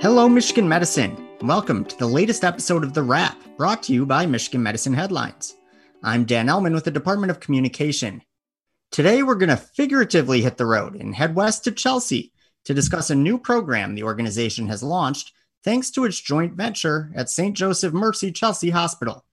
Hello, Michigan Medicine, welcome to the latest episode of The Wrap, brought to you by Michigan Medicine Headlines. I'm Dan Ellman with the Department of Communication. Today, we're going to figuratively hit the road and head west to Chelsea to discuss a new program the organization has launched thanks to its joint venture at St. Joseph Mercy Chelsea Hospital.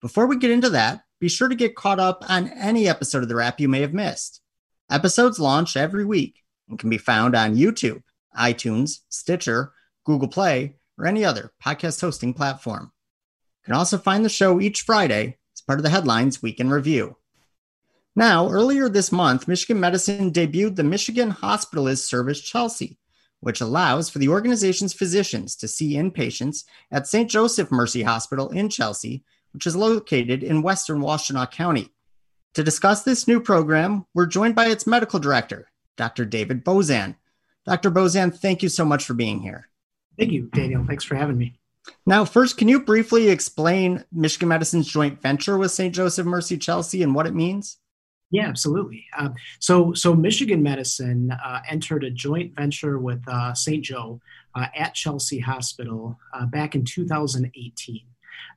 Before we get into that, be sure to get caught up on any episode of The Wrap you may have missed. Episodes launch every week and can be found on YouTube, iTunes, Stitcher, Google Play, or any other podcast hosting platform. You can also find the show each Friday as part of the Headlines Week in Review. Now, earlier this month, Michigan Medicine debuted the Michigan Hospitalist Service Chelsea, which allows for the organization's physicians to see inpatients at St. Joseph Mercy Hospital in Chelsea, which is located in western Washtenaw County. To discuss this new program, we're joined by its medical director, Dr. David Bozaan. Dr. Bozaan, thank you so much for being here. Thank you, Daniel. Thanks for having me. Now, first, can you briefly explain Michigan Medicine's joint venture with St. Joseph Mercy Chelsea and what it means? Yeah, absolutely. Uh, so, so Michigan Medicine uh, entered a joint venture with uh, St. Joe uh, at Chelsea Hospital uh, back in 2018.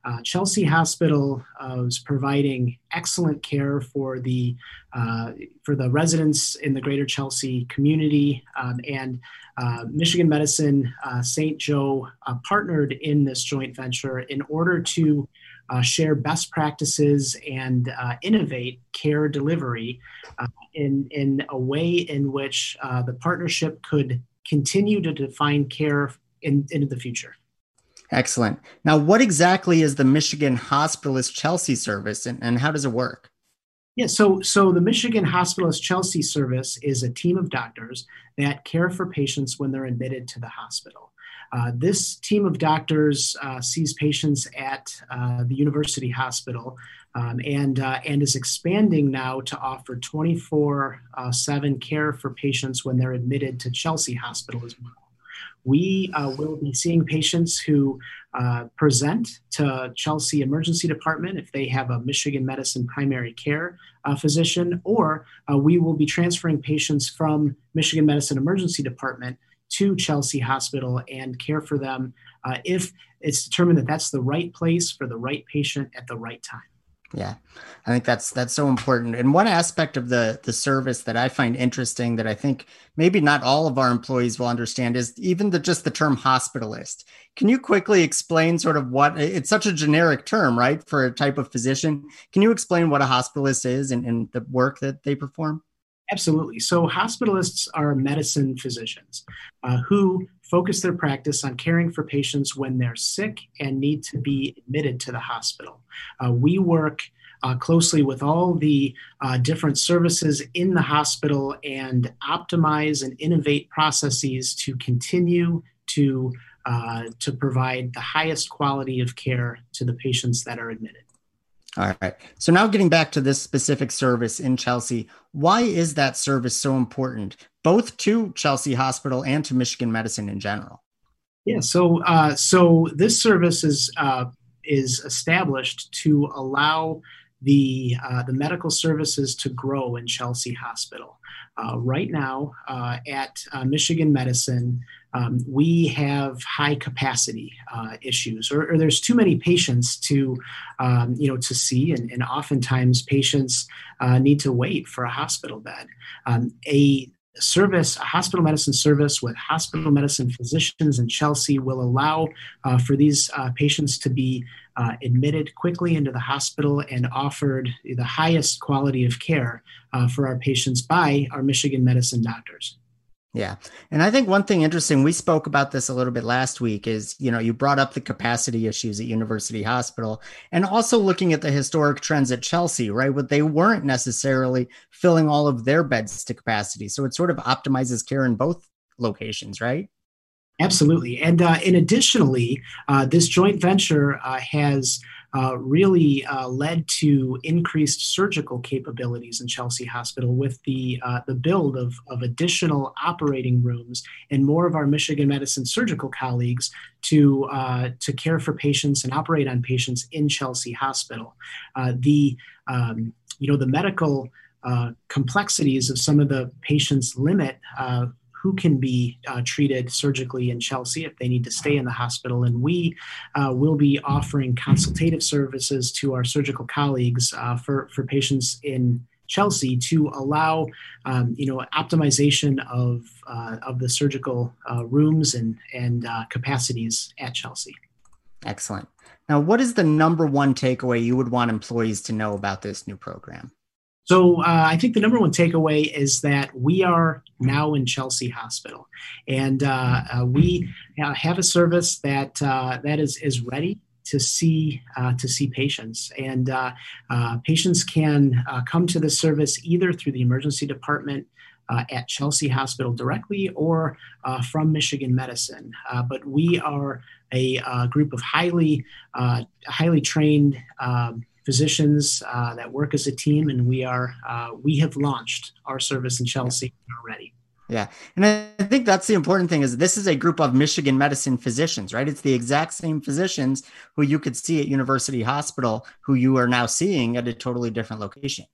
Uh, Chelsea Hospital was providing excellent care for the for the residents in the Greater Chelsea community, um, and Michigan Medicine St. Joe partnered in this joint venture in order to uh, share best practices and uh, innovate care delivery uh, in, in a way in which uh, the partnership could continue to define care in, into the future. Excellent. Now, what exactly is the Michigan Hospitalist Chelsea service and, and how does it work? Yeah, so so the Michigan Hospitalist Chelsea service is a team of doctors that care for patients when they're admitted to the hospital. Uh, this team of doctors uh, sees patients at uh, the University Hospital um, and, uh, and is expanding now to offer 24 uh, 7 care for patients when they're admitted to Chelsea Hospital as well. We uh, will be seeing patients who uh, present to Chelsea Emergency Department if they have a Michigan Medicine primary care uh, physician, or we will be transferring patients from Michigan Medicine Emergency Department to Chelsea Hospital and care for them uh, if it's determined that that's the right place for the right patient at the right time. Yeah, I think that's that's so important. And one aspect of the the service that I find interesting that I think maybe not all of our employees will understand is even the just the term hospitalist. Can you quickly explain sort of what it's such a generic term, right, for a type of physician? Can you explain what a hospitalist is and, and the work that they perform? Absolutely. So, hospitalists are medicine physicians uh, who focus their practice on caring for patients when they're sick and need to be admitted to the hospital. Uh, we work uh, closely with all the uh, different services in the hospital and optimize and innovate processes to continue to, uh, to provide the highest quality of care to the patients that are admitted. All right. So now getting back to this specific service in Chelsea, why is that service so important, both to Chelsea Hospital and to Michigan Medicine in general? Yeah. So uh, so this service is uh, is established to allow the uh, the medical services to grow in Chelsea Hospital. Uh, right now, uh, at uh, Michigan Medicine, um, we have high capacity uh, issues, or, or, there's too many patients to, um, you know, to see, and, and oftentimes patients uh, need to wait for a hospital bed. Um, a service, a hospital medicine service with hospital medicine physicians in Chelsea will allow uh, for these uh, patients to be uh, admitted quickly into the hospital and offered the highest quality of care uh, for our patients by our Michigan medicine doctors. Yeah. And I think one thing interesting, we spoke about this a little bit last week, is, you know, you brought up the capacity issues at University Hospital and also looking at the historic trends at Chelsea, right? But they weren't necessarily filling all of their beds to capacity. So it sort of optimizes care in both locations, right? Absolutely. And, uh, and additionally, uh, this joint venture uh, has uh, really uh, led to increased surgical capabilities in Chelsea Hospital with the, uh, the build of, of additional operating rooms and more of our Michigan Medicine surgical colleagues to, uh, to care for patients and operate on patients in Chelsea Hospital. Uh, the, um, you know, the medical uh, complexities of some of the patients limit who can be uh, treated surgically in Chelsea if they need to stay in the hospital. And we uh, will be offering consultative services to our surgical colleagues uh, for, for patients in Chelsea to allow, um, you know, optimization of, uh, of the surgical uh, rooms and, and uh, capacities at Chelsea. Excellent. Now, what is the number one takeaway you would want employees to know about this new program? So uh, I think the number one takeaway is that we are now in Chelsea Hospital, and uh, uh, we have a service that uh, that is is ready to see uh, to see patients, and uh, patients can come to the service either through the emergency department. at Chelsea Hospital directly or from Michigan Medicine. but we are a, group of highly, highly trained um, physicians uh, that work as a team, and we are uh, we have launched our service in Chelsea already. Yeah, and I think that's the important thing is this is a group of Michigan medicine physicians, right? It's the exact same physicians who you could see at University Hospital, who you are now seeing at a totally different location.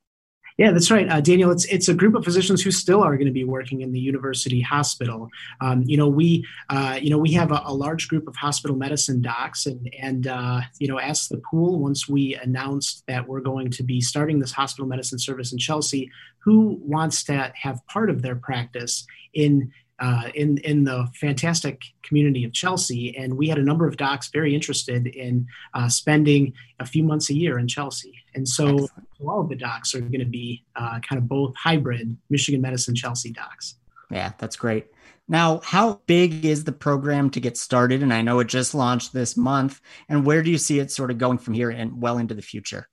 Yeah, that's right, uh, Daniel. It's it's a group of physicians who still are going to be working in the university hospital. Um, you know, we uh, you know we have a, a, large group of hospital medicine docs, and and uh, you know, asked the pool once we announced that we're going to be starting this hospital medicine service in Chelsea, who wants to have part of their practice in uh, in in the fantastic community of Chelsea, and we had a number of docs very interested in uh, spending a few months a year in Chelsea. And so, all of the docs are going to be uh, kind of both hybrid Michigan Medicine Chelsea docs. Yeah, that's great. Now, how big is the program to get started? And I know it just launched this month. And where do you see it sort of going from here and well into the future?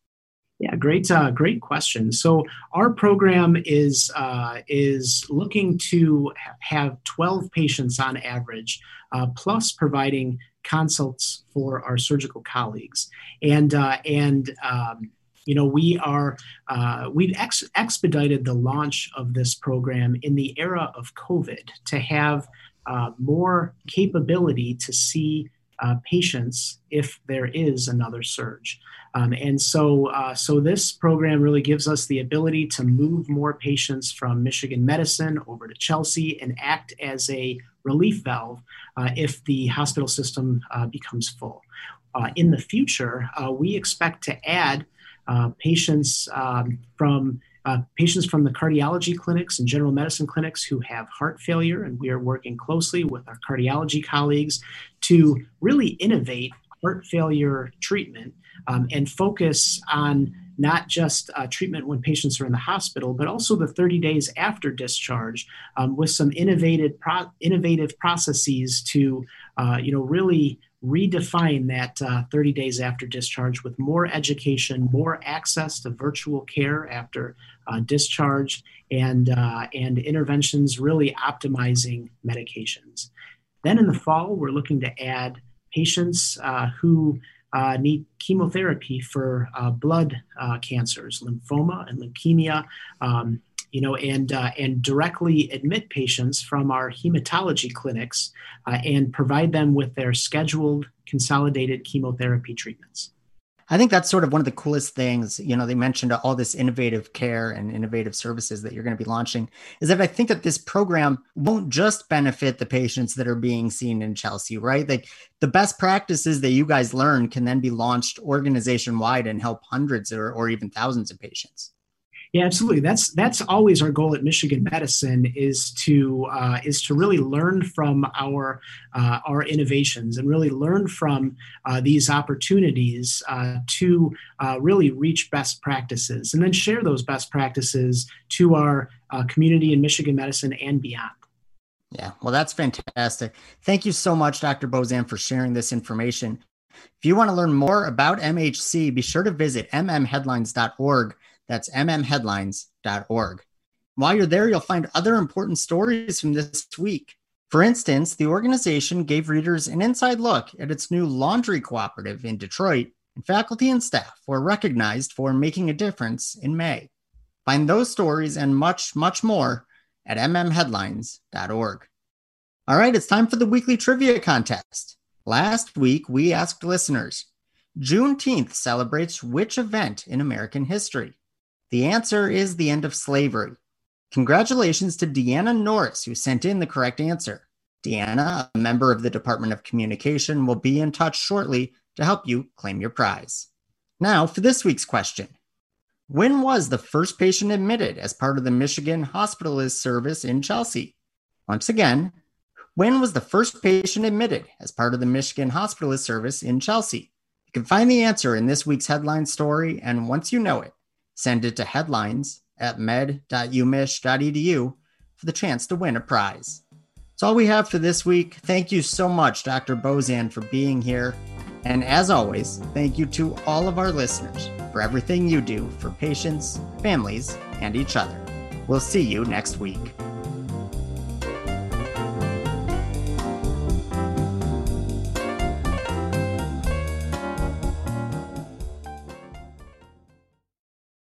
Yeah, great, uh, great question. So our program is uh, is looking to have 12 patients on average, uh, plus providing consults for our surgical colleagues, and uh, and um, you know we are uh, we've ex- expedited the launch of this program in the era of COVID to have uh, more capability to see uh, patients if there is another surge. Um, and so, uh, so this program really gives us the ability to move more patients from Michigan Medicine over to Chelsea and act as a relief valve uh, if the hospital system uh, becomes full. Uh, in the future, uh, we expect to add patients um, from uh, patients from the cardiology clinics and general medicine clinics who have heart failure, and we are working closely with our cardiology colleagues to really innovate heart failure treatment um, and focus on not just uh, treatment when patients are in the hospital, but also the 30 days after discharge um, with some innovative, pro- innovative processes to, uh, you know, really redefine that uh, 30 days after discharge with more education, more access to virtual care after uh, discharge, and, uh, and interventions really optimizing medications. Then in the fall, we're looking to add patients uh, who uh, need chemotherapy for uh, blood cancers, lymphoma and leukemia, um, you know, and uh, and directly admit patients from our hematology clinics uh, and provide them with their scheduled consolidated chemotherapy treatments. I think that's sort of one of the coolest things. You know, they mentioned all this innovative care and innovative services that you're going to be launching. Is that I think that this program won't just benefit the patients that are being seen in Chelsea, right? Like the best practices that you guys learn can then be launched organization wide and help hundreds or, or even thousands of patients. Yeah, absolutely. That's that's always our goal at Michigan Medicine is to uh, is to really learn from our uh, our innovations and really learn from uh, these opportunities uh, to uh, really reach best practices and then share those best practices to our uh, community in Michigan Medicine and beyond. Yeah, well, that's fantastic. Thank you so much, Dr. Bozaan, for sharing this information. If you want to learn more about MHC, be sure to visit mmheadlines.org that's mmheadlines.org. While you're there, you'll find other important stories from this week. For instance, the organization gave readers an inside look at its new laundry cooperative in Detroit, and faculty and staff were recognized for making a difference in May. Find those stories and much, much more at mmheadlines.org. All right, it's time for the weekly trivia contest. Last week, we asked listeners Juneteenth celebrates which event in American history? The answer is the end of slavery. Congratulations to Deanna Norris, who sent in the correct answer. Deanna, a member of the Department of Communication, will be in touch shortly to help you claim your prize. Now, for this week's question When was the first patient admitted as part of the Michigan Hospitalist Service in Chelsea? Once again, when was the first patient admitted as part of the Michigan Hospitalist Service in Chelsea? You can find the answer in this week's headline story, and once you know it, send it to headlines at med.umich.edu for the chance to win a prize. That's all we have for this week. Thank you so much, Dr. Bozaan, for being here. And as always, thank you to all of our listeners for everything you do for patients, families, and each other. We'll see you next week.